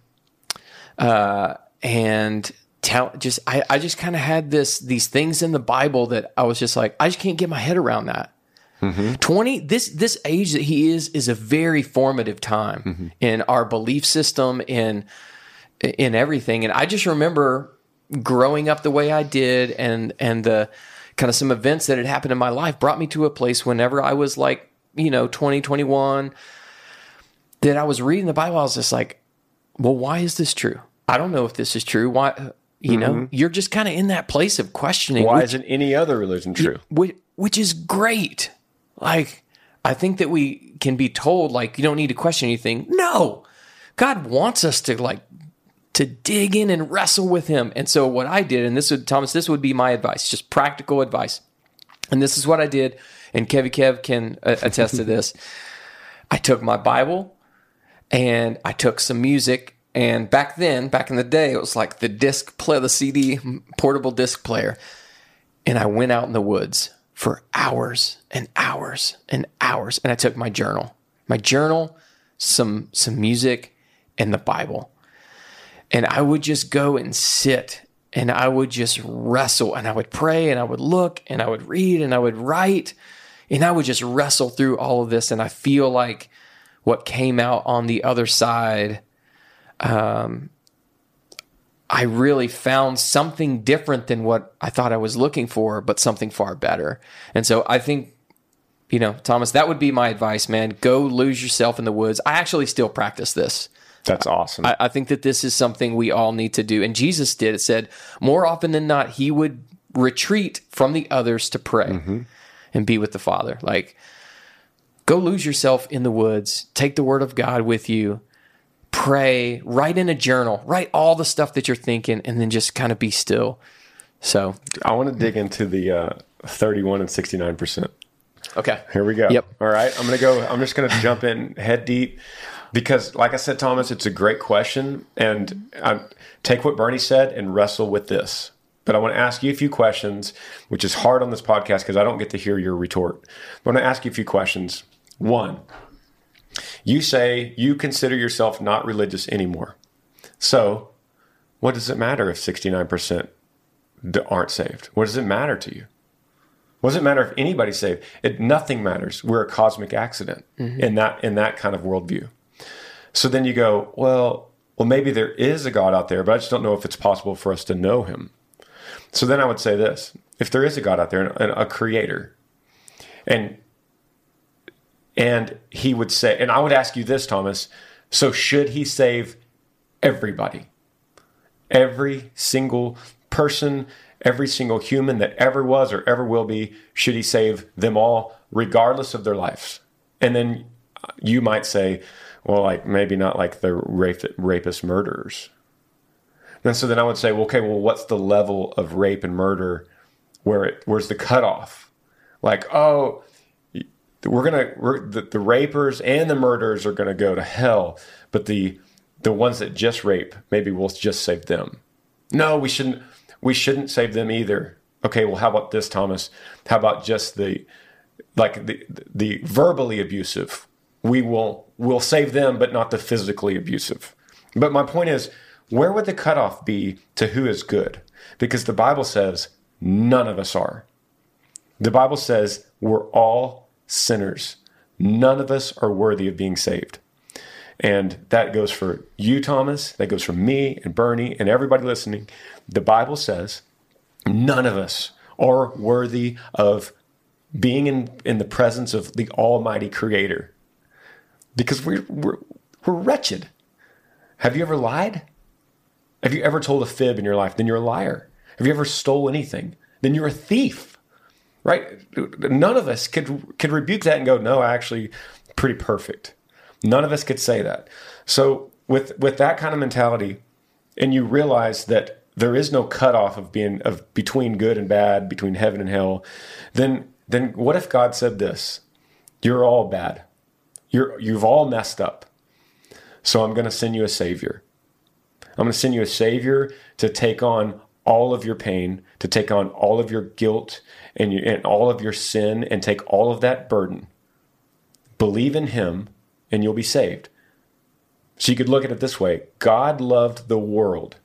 uh, and tell just I, I just kind of had this these things in the Bible that I was just like I just can't get my head around that. Twenty this this age that he is is a very formative time in our belief system in in everything, and I just remember growing up the way I did, and and the kind of some events that had happened in my life brought me to a place whenever I was like you know 20, 21, that I was reading the Bible, I was just like, well, why is this true? I don't know if this is true. Why, you know, mm-hmm. you're just kind of in that place of questioning. Why which, isn't any other religion true? which, which is great. Like, I think that we can be told, like, you don't need to question anything. No, God wants us to, like, to dig in and wrestle with Him. And so, what I did, and this would, Thomas, this would be my advice, just practical advice. And this is what I did. And Kevy Kev can uh, attest to this. I took my Bible and I took some music. And back then, back in the day, it was like the disc play, the CD portable disc player. And I went out in the woods for hours and hours and hours. And I took my journal, my journal, some some music, and the Bible. And I would just go and sit and I would just wrestle and I would pray and I would look and I would read and I would write and I would just wrestle through all of this. And I feel like what came out on the other side, um, I really found something different than what I thought I was looking for, but something far better. And so I think, you know, Thomas, that would be my advice, man. Go lose yourself in the woods. I actually still practice this. That's awesome. I, I think that this is something we all need to do. And Jesus did. It said more often than not, he would retreat from the others to pray and be with the Father. Like, go lose yourself in the woods, take the word of God with you, pray, write in a journal, write all the stuff that you're thinking, and then just kind of be still. So, I want to dig into the uh, 31 and 69%. okay. Here we go. Yep. All right. I'm going to go. I'm just going to jump in head deep because, like I said, Thomas, it's a great question. And I take what Bernie said and wrestle with this. But I want to ask you a few questions, which is hard on this podcast because I don't get to hear your retort. I want to ask you a few questions. One, you say you consider yourself not religious anymore. So, what does it matter if 69% aren't saved? What does it matter to you? What does it matter if anybody's saved? It nothing matters. We're a cosmic accident mm-hmm. in that in that kind of worldview. So then you go, well, well, maybe there is a God out there, but I just don't know if it's possible for us to know Him. So then I would say this: if there is a God out there, and a creator, and and He would say, and I would ask you this, Thomas: so should He save everybody? every single person, every single human that ever was or ever will be, should he save them all, regardless of their lives? And then you might say, well, like maybe not like the rape, rapist murderers. And so then I would say, well, okay, well, what's the level of rape and murder where it, where's the cutoff? Like, oh, we're gonna the, the rapers and the murderers are gonna go to hell, but the the ones that just rape, maybe we'll just save them. No, we shouldn't. We shouldn't save them either. Okay, well, how about this, Thomas? How about just the like the the verbally abusive? We will we'll save them, but not the physically abusive. But my point is, where would the cutoff be to who is good? Because the Bible says none of us are. The Bible says we're all sinners. None of us are worthy of being saved. And that goes for you, Thomas. That goes for me and Bernie and everybody listening. The Bible says none of us are worthy of being in, in the presence of the Almighty Creator because we're, we're, we're wretched. Have you ever lied? Have you ever told a fib in your life? Then you're a liar. Have you ever stole anything? Then you're a thief, right? None of us could could rebuke that and go, no, actually, pretty perfect. None of us could say that. So with with that kind of mentality, and you realize that there is no cutoff of being of between good and bad, between heaven and hell, then then what if God said this? You're all bad. You're you've all messed up. So I'm going to send you a savior. I'm going to send you a savior to take on all of your pain, to take on all of your guilt and, and all of your sin and take all of that burden. Believe in him and you'll be saved. So you could look at it this way God loved the world.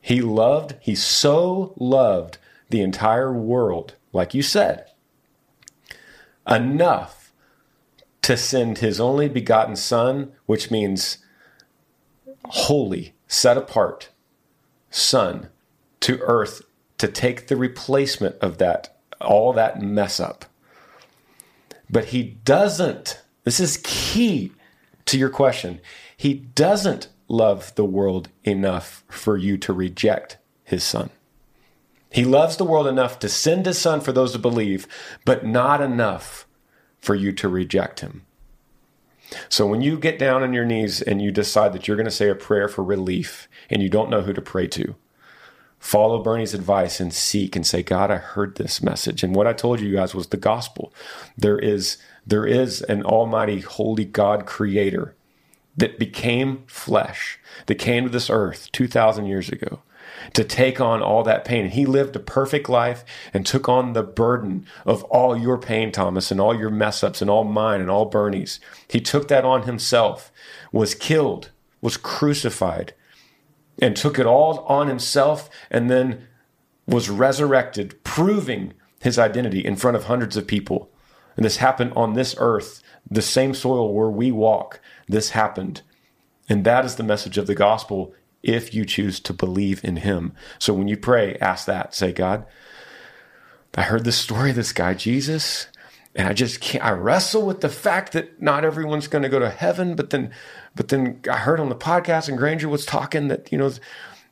He loved, he so loved the entire world, like you said, enough to send his only begotten Son, which means holy, set apart Son, to earth to take the replacement of that, all that mess up. But he doesn't, this is key to your question. He doesn't love the world enough for you to reject his son. He loves the world enough to send his son for those who believe, but not enough for you to reject him. So when you get down on your knees and you decide that you're going to say a prayer for relief and you don't know who to pray to, follow Bernie's advice and seek and say, God, I heard this message. And what I told you guys was the gospel. There is there is an almighty holy God creator that became flesh, that came to this earth 2,000 years ago to take on all that pain. And he lived a perfect life and took on the burden of all your pain, Thomas, and all your mess ups and all mine and all Bernie's. He took that on himself, was killed, was crucified, and took it all on himself and then was resurrected, proving his identity in front of hundreds of people. And this happened on this earth, the same soil where we walk. This happened. And that is the message of the gospel if you choose to believe in him. So when you pray, ask that. Say, God, I heard the story of this guy, Jesus, and I just can't, I wrestle with the fact that not everyone's going to go to heaven, but then, but then I heard on the podcast and Granger was talking that, you know,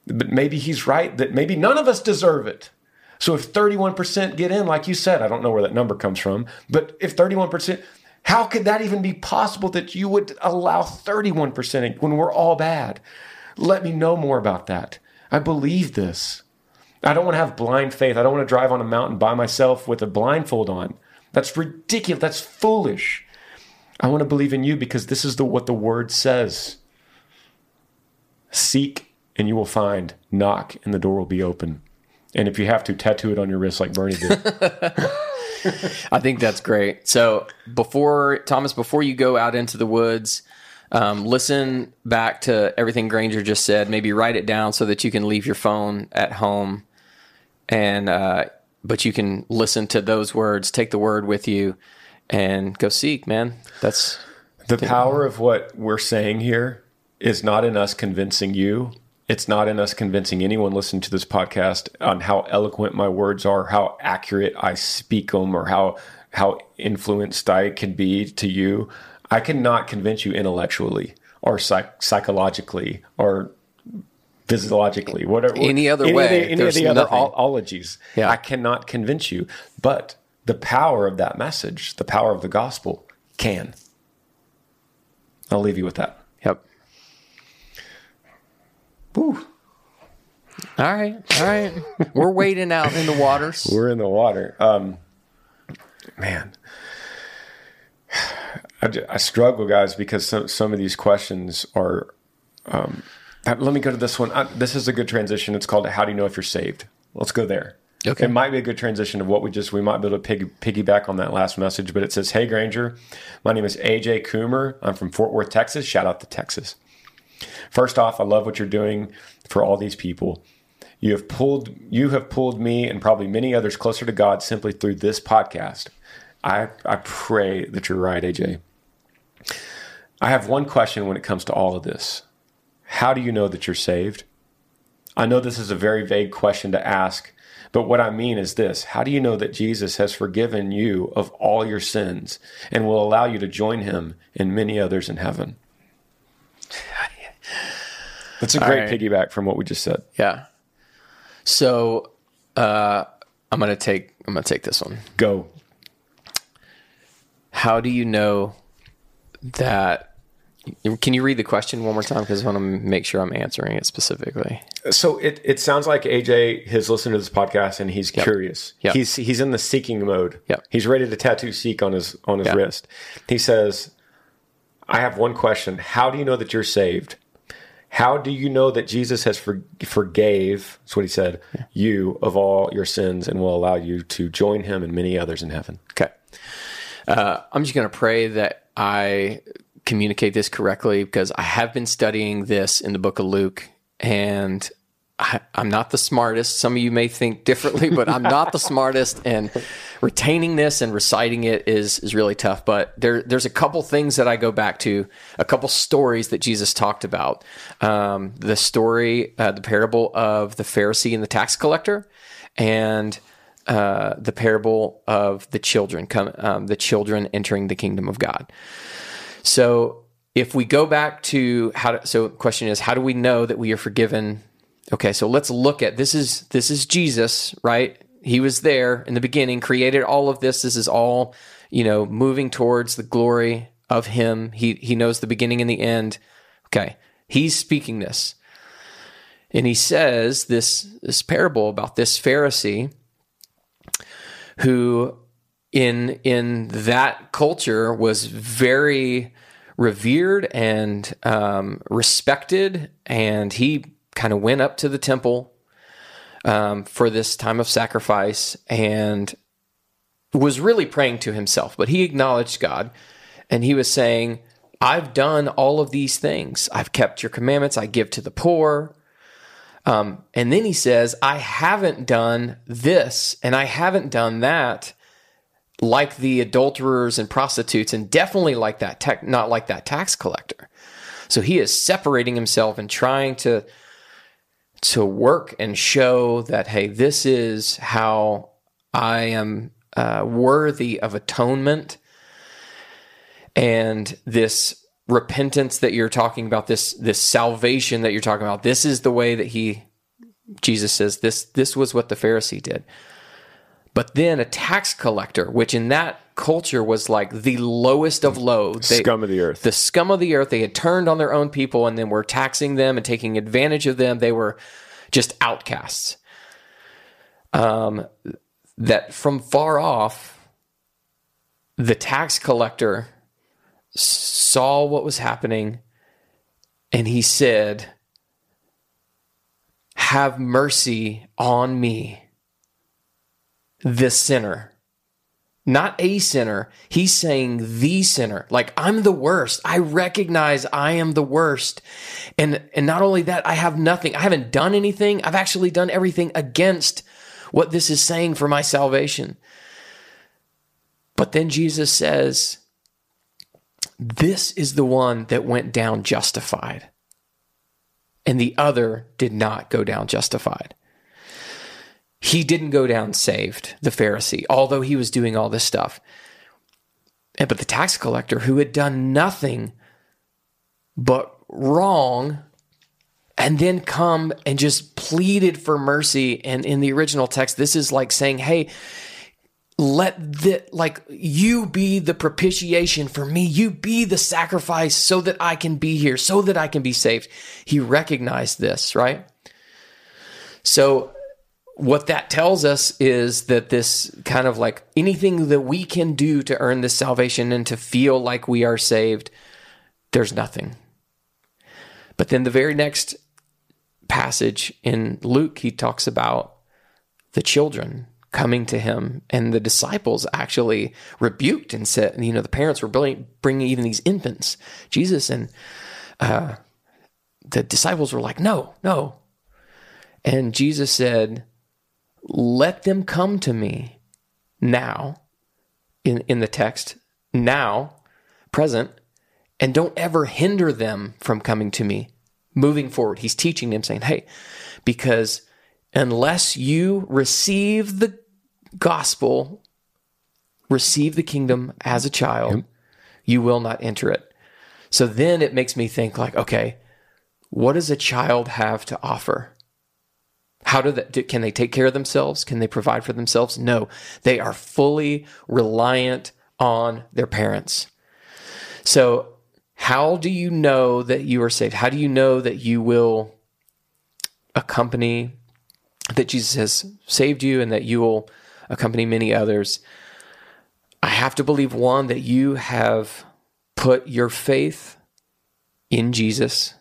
but maybe he's right that maybe none of us deserve it. So if 31% get in, like you said, I don't know where that number comes from, but if 31%, how could that even be possible that you would allow 31% when we're all bad? Let me know more about that. I believe this. I don't want to have blind faith. I don't want to drive on a mountain by myself with a blindfold on. That's ridiculous. That's foolish. I want to believe in you because this is the, what the word says. Seek and you will find. Knock and the door will be open. And if you have to, tattoo it on your wrist like Bernie did. I think that's great. So before Thomas, before you go out into the woods, um, listen back to everything Granger just said. Maybe write it down so that you can leave your phone at home, and uh, but you can listen to those words, take the word with you, and go seek. Man, that's the power of what we're saying here is not in us convincing you. It's not in us convincing anyone listening to this podcast on how eloquent my words are, how accurate I speak them, or how how influenced I can be to you. I cannot convince you intellectually or psych- psychologically or physiologically, whatever. Any other any way, the, any of the other nothing. ol- ologies. Yeah. I cannot convince you. But the power of that message, the power of the gospel, can. I'll leave you with that. Yep. Woo. All right. All right. We're wading out in the waters. We're in the water. Um, man, I, I struggle, guys, because some, some of these questions are. Um, let me go to this one. Uh, this is a good transition. It's called "How do you know if you're saved?" Let's go there. Okay. It might be a good transition of what we just. We might be able to pig, piggyback on that last message, but it says, "Hey Granger, my name is AJ Coomer. I'm from Fort Worth, Texas. Shout out to Texas." First off, I love what you're doing for all these people. You have pulled you have pulled me and probably many others closer to God simply through this podcast. I I pray that you're right, AJ. I have one question when it comes to all of this. How do you know that you're saved? I know this is a very vague question to ask, but what I mean is this How do you know that Jesus has forgiven you of all your sins and will allow you to join him and many others in heaven? That's a great right. piggyback from what we just said. Yeah. So uh, I'm going to take I'm gonna take this one. Go. How do you know that? Can you read the question one more time? Because I want to make sure I'm answering it specifically. So it, it sounds like AJ has listened to this podcast and he's curious. Yep. He's he's in the seeking mode. Yep. He's ready to tattoo seek on his on his Yeah. wrist. He says, I have one question. How do you know that you're saved? How do you know that Jesus has for, forgave, that's what he said, you of all your sins and will allow you to join him and many others in heaven? Okay. Uh, I'm just going to pray that I communicate this correctly because I have been studying this in the book of Luke and I, I'm not the smartest. Some of you may think differently, but I'm not the smartest. And retaining this and reciting it is is really tough. But there there's a couple things that I go back to, a couple stories that Jesus talked about. Um, the story, uh, the parable of the Pharisee and the tax collector, and uh, the parable of the children, come, um, the children entering the kingdom of God. So if we go back to how to, so question is, how do we know that we are forgiven? Okay, so let's look at this is this is Jesus, right? He was there in the beginning, created all of this. This is all, you know, moving towards the glory of him. He he knows the beginning and the end. Okay. He's speaking this. And he says this this parable about this Pharisee who in in that culture was very revered and um, respected, and he kind of went up to the temple um, for this time of sacrifice and was really praying to himself. But he acknowledged God, and he was saying, "I've done all of these things. I've kept your commandments. I give to the poor." Um, and then he says, I haven't done this and I haven't done that like the adulterers and prostitutes, and definitely like that, tech, not like that tax collector. So he is separating himself and trying to to work and show that hey, this is how I am uh, worthy of atonement, and this repentance that you're talking about this this salvation that you're talking about this is the way that he Jesus says this this was what the Pharisee did. But then a tax collector which in that culture was like the lowest of low They- Scum of the earth. the scum of the earth they had turned on their own people and then were taxing them and taking advantage of them. They were just outcasts. Um that from far off the tax collector saw what was happening and he said, Have mercy on me, the sinner. Not a sinner. He's saying the sinner. Like I'm the worst. I recognize I am the worst. And and not only that, I have nothing. I haven't done anything. I've actually done everything against what this is saying for my salvation. But then Jesus says, this is the one that went down justified, and the other did not go down justified. He didn't go down saved, the Pharisee, although he was doing all this stuff. And- But the tax collector, who had done nothing but wrong, and then come and just pleaded for mercy. And in the original text, this is like saying, hey, let the like you be the propitiation for me. You be the sacrifice so that i can be here so that i can be saved. He recognized this right? So what that tells us is that this kind of like anything that we can do to earn this salvation and to feel like we are saved there's nothing. But then the very next passage in luke he talks about the children coming to him and the disciples actually rebuked and said you know the parents were bringing, even these infants jesus and uh, the disciples were like no no. And jesus said let them come to me now in, in the text now present and don't ever hinder them from coming to me moving forward. He's teaching them saying hey because unless you receive the gospel, receive the kingdom as a child, you will not enter it. So then it makes me think like, okay, what does a child have to offer? How do they, can they take care of themselves? Can they provide for themselves? No, they are fully reliant on their parents. So, how do you know that you are saved? How do you know that you will accompany, that Jesus has saved you and that you will accompany many others? I have to believe one, that you have put your faith in Jesus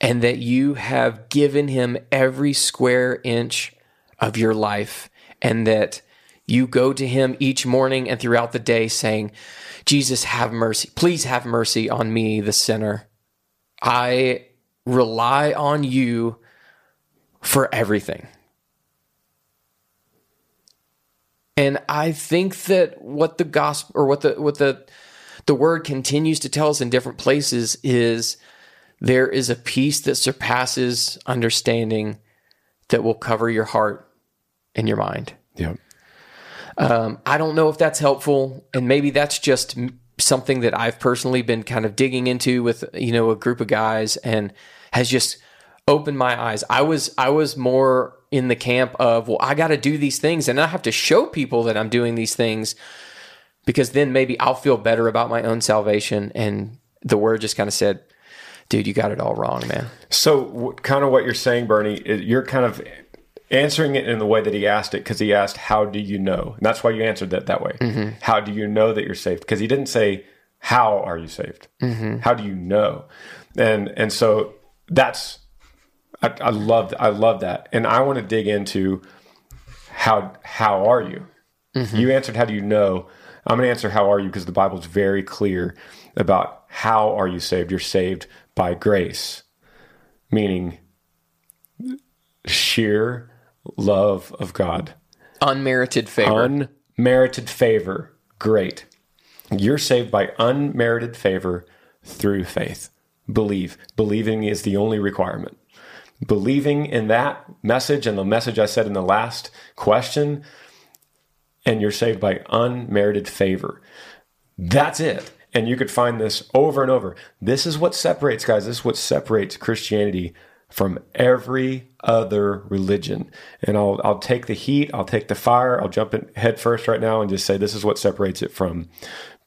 and that you have given him every square inch of your life and that you go to him each morning and throughout the day saying, Jesus, have mercy. Please have mercy on me, the sinner. I rely on you for everything. And I think that what the gospel or what the what the the word continues to tell us in different places is there is a peace that surpasses understanding that will cover your heart and your mind. Yeah. Um, I don't know if that's helpful, and maybe that's just something that I've personally been kind of digging into with you know a group of guys, and has just opened my eyes. I was I was more in the camp of well, I got to do these things, and I have to show people that I'm doing these things because then maybe I'll feel better about my own salvation. And the word just kind of said, dude, you got it all wrong, man. So, w- kind of what you're saying, Bernie, you're kind of answering it in the way that he asked it because he asked, How do you know? And that's why you answered that that way. Mm-hmm. How do you know that you're saved? Because he didn't say, How are you saved? Mm-hmm. How do you know? And and so that's I, I love I love that, and I want to dig into how how are you? Mm-hmm. You answered how do you know? I'm going to answer how are you because the Bible is very clear about how are you saved. You're saved by grace, meaning sheer love of God. Unmerited favor. Unmerited favor. Great. You're saved by unmerited favor through faith. Believe. Believing is the only requirement. Believing in that message and the message I said in the last question, and you're saved by unmerited favor. That's it. And you could find this over and over. This is what separates, guys, this is what separates Christianity from every other religion. And I'll, I'll take the heat, I'll take the fire, I'll jump in head first right now and just say this is what separates it from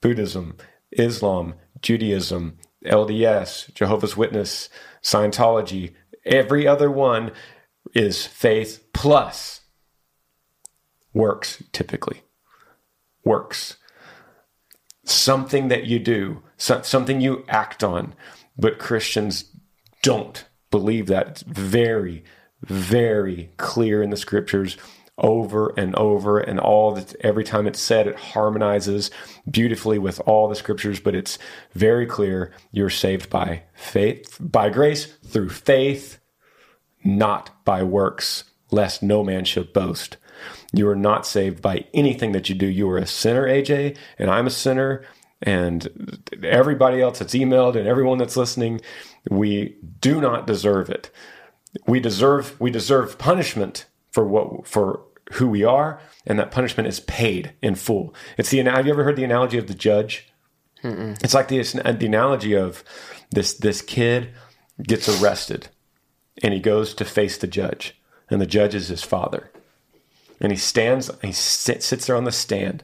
Buddhism, Islam, Judaism, LDS, Jehovah's Witness, Scientology. Every other one is faith plus works, typically. Works something that you do, something you act on. But Christians don't believe that. It's very, very clear in the scriptures over and over and all that every time it's said it harmonizes beautifully with all the scriptures but it's very clear you're saved by faith by grace through faith not by works lest no man should boast you are not saved by anything that you do. You are a sinner, AJ, and I'm a sinner, and everybody else that's emailed and everyone that's listening, we do not deserve it. We deserve we deserve punishment for what for who we are, and that punishment is paid in full. It's the have you ever heard the analogy of the judge? Mm-mm. It's like the the analogy of this this kid gets arrested, and he goes to face the judge, and the judge is his father and he stands, he sit, sits there on the stand.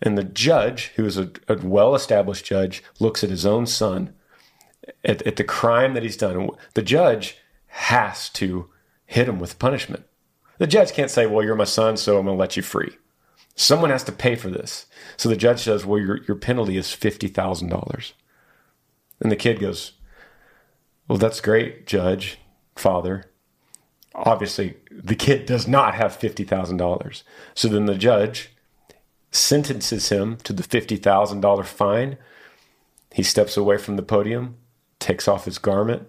And the judge, who is a, a well established judge, looks at his own son, at, at the crime that he's done. The judge has to hit him with punishment. The judge can't say, Well, you're my son, so I'm going to let you free. Someone has to pay for this. So the judge says, Well, your, your penalty is $50,000. And the kid goes, Well, that's great, judge, father obviously the kid does not have $50,000. So then the judge sentences him to the $50,000 fine. He steps away from the podium, takes off his garment,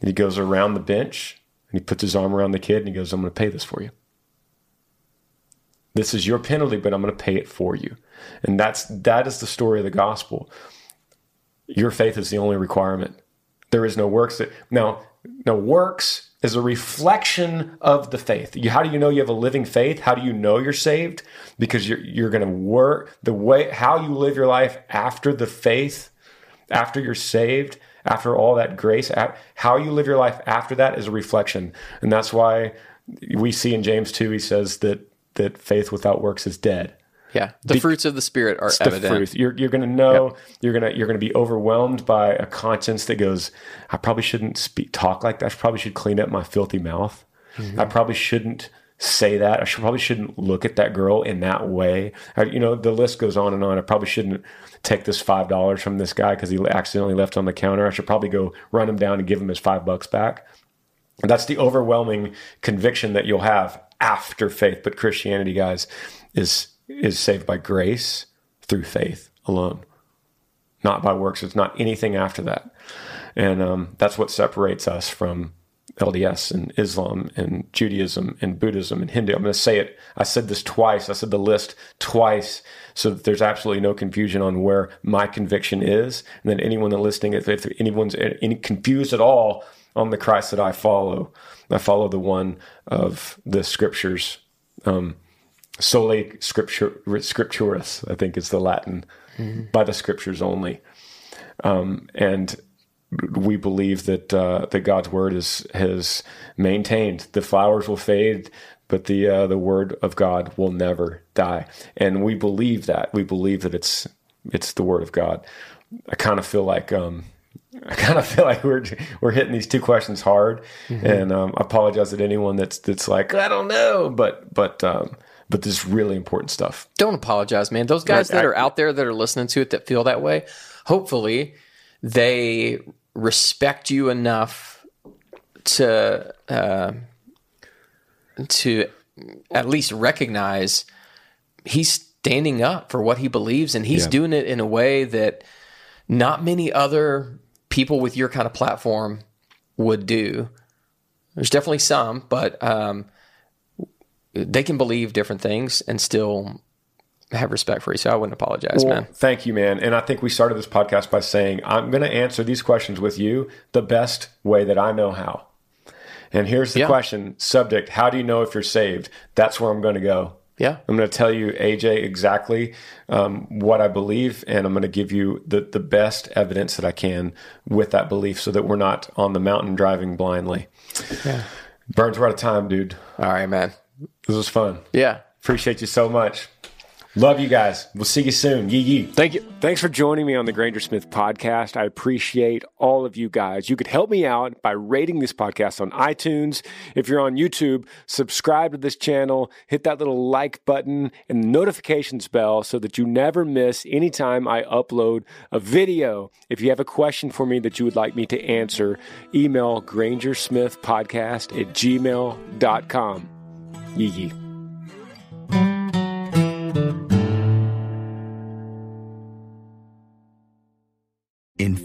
and he goes around the bench and he puts his arm around the kid and he goes, I'm going to pay this for you. This is your penalty, but I'm going to pay it for you. And that's that is the story of the gospel. Your faith is the only requirement. There is no works that now now works is a reflection of the faith. You, how do you know you have a living faith? How do you know you're saved? Because you're, you're going to work the way, how you live your life after the faith, after you're saved, After all that grace, how you live your life after that is a reflection. And that's why we see in James 2, he says that, that faith without works is dead. Yeah, the, the fruits of the spirit are evident. Fruit. You're you're going to know. Yep. You're gonna you're gonna be overwhelmed by a conscience that goes. I probably shouldn't speak talk like that. I probably should clean up my filthy mouth. Mm-hmm. I probably shouldn't say that. I should, probably shouldn't look at that girl in that way. I, you know, the list goes on and on. I probably shouldn't take this five dollars from this guy because he accidentally left on the counter. I should probably go run him down and give him his five bucks back. And that's the overwhelming conviction that you'll have after faith. But Christianity, guys, is is saved by grace through faith alone, not by works. It's not anything after that. And um, that's what separates us from LDS and Islam and Judaism and Buddhism and Hindu. I'm going to say it. I said this twice. I said the list twice so that there's absolutely no confusion on where my conviction is. And then anyone that's listening, if, if anyone's any confused at all on the Christ that I follow, I follow the one of the scriptures. Um, soli scripture, scripturis, I think is the Latin, mm-hmm. by the scriptures only. Um, and we believe that uh, that God's word is has maintained. The flowers will fade, but the uh, the word of God will never die. And we believe that. We believe that it's it's the word of God. I kind of feel like um, I kind of feel like we're we're hitting these two questions hard, mm-hmm. and um, I apologize to anyone that's that's like I don't know, but but um, but this is really important stuff. Don't apologize, man. Those guys that are out there that are listening to it that feel that way, hopefully they respect you enough to uh, to at least recognize he's standing up for what he believes and he's yeah. doing it in a way that not many other people with your kind of platform would do. There's definitely some, but um, they can believe different things and still have respect for you. So I wouldn't apologize, well, man. Thank you, man. And I think we started this podcast by saying, I'm going to answer these questions with you the best way that I know how. And here's the yeah. question subject How do you know if you're saved? That's where I'm going to go. Yeah. I'm going to tell you, AJ, exactly um, what I believe, and I'm going to give you the, the best evidence that I can with that belief so that we're not on the mountain driving blindly. Yeah. Burns, we're out of time, dude. All right, man. This was fun. Yeah. Appreciate you so much. Love you guys. We'll see you soon. Yee yee. Thank you. Thanks for joining me on the Granger Smith podcast. I appreciate all of you guys. You could help me out by rating this podcast on iTunes. If you're on YouTube, subscribe to this channel, hit that little like button and notifications bell so that you never miss any time I upload a video. If you have a question for me that you would like me to answer, email grangersmithpodcast at gmail.com. Yee yee.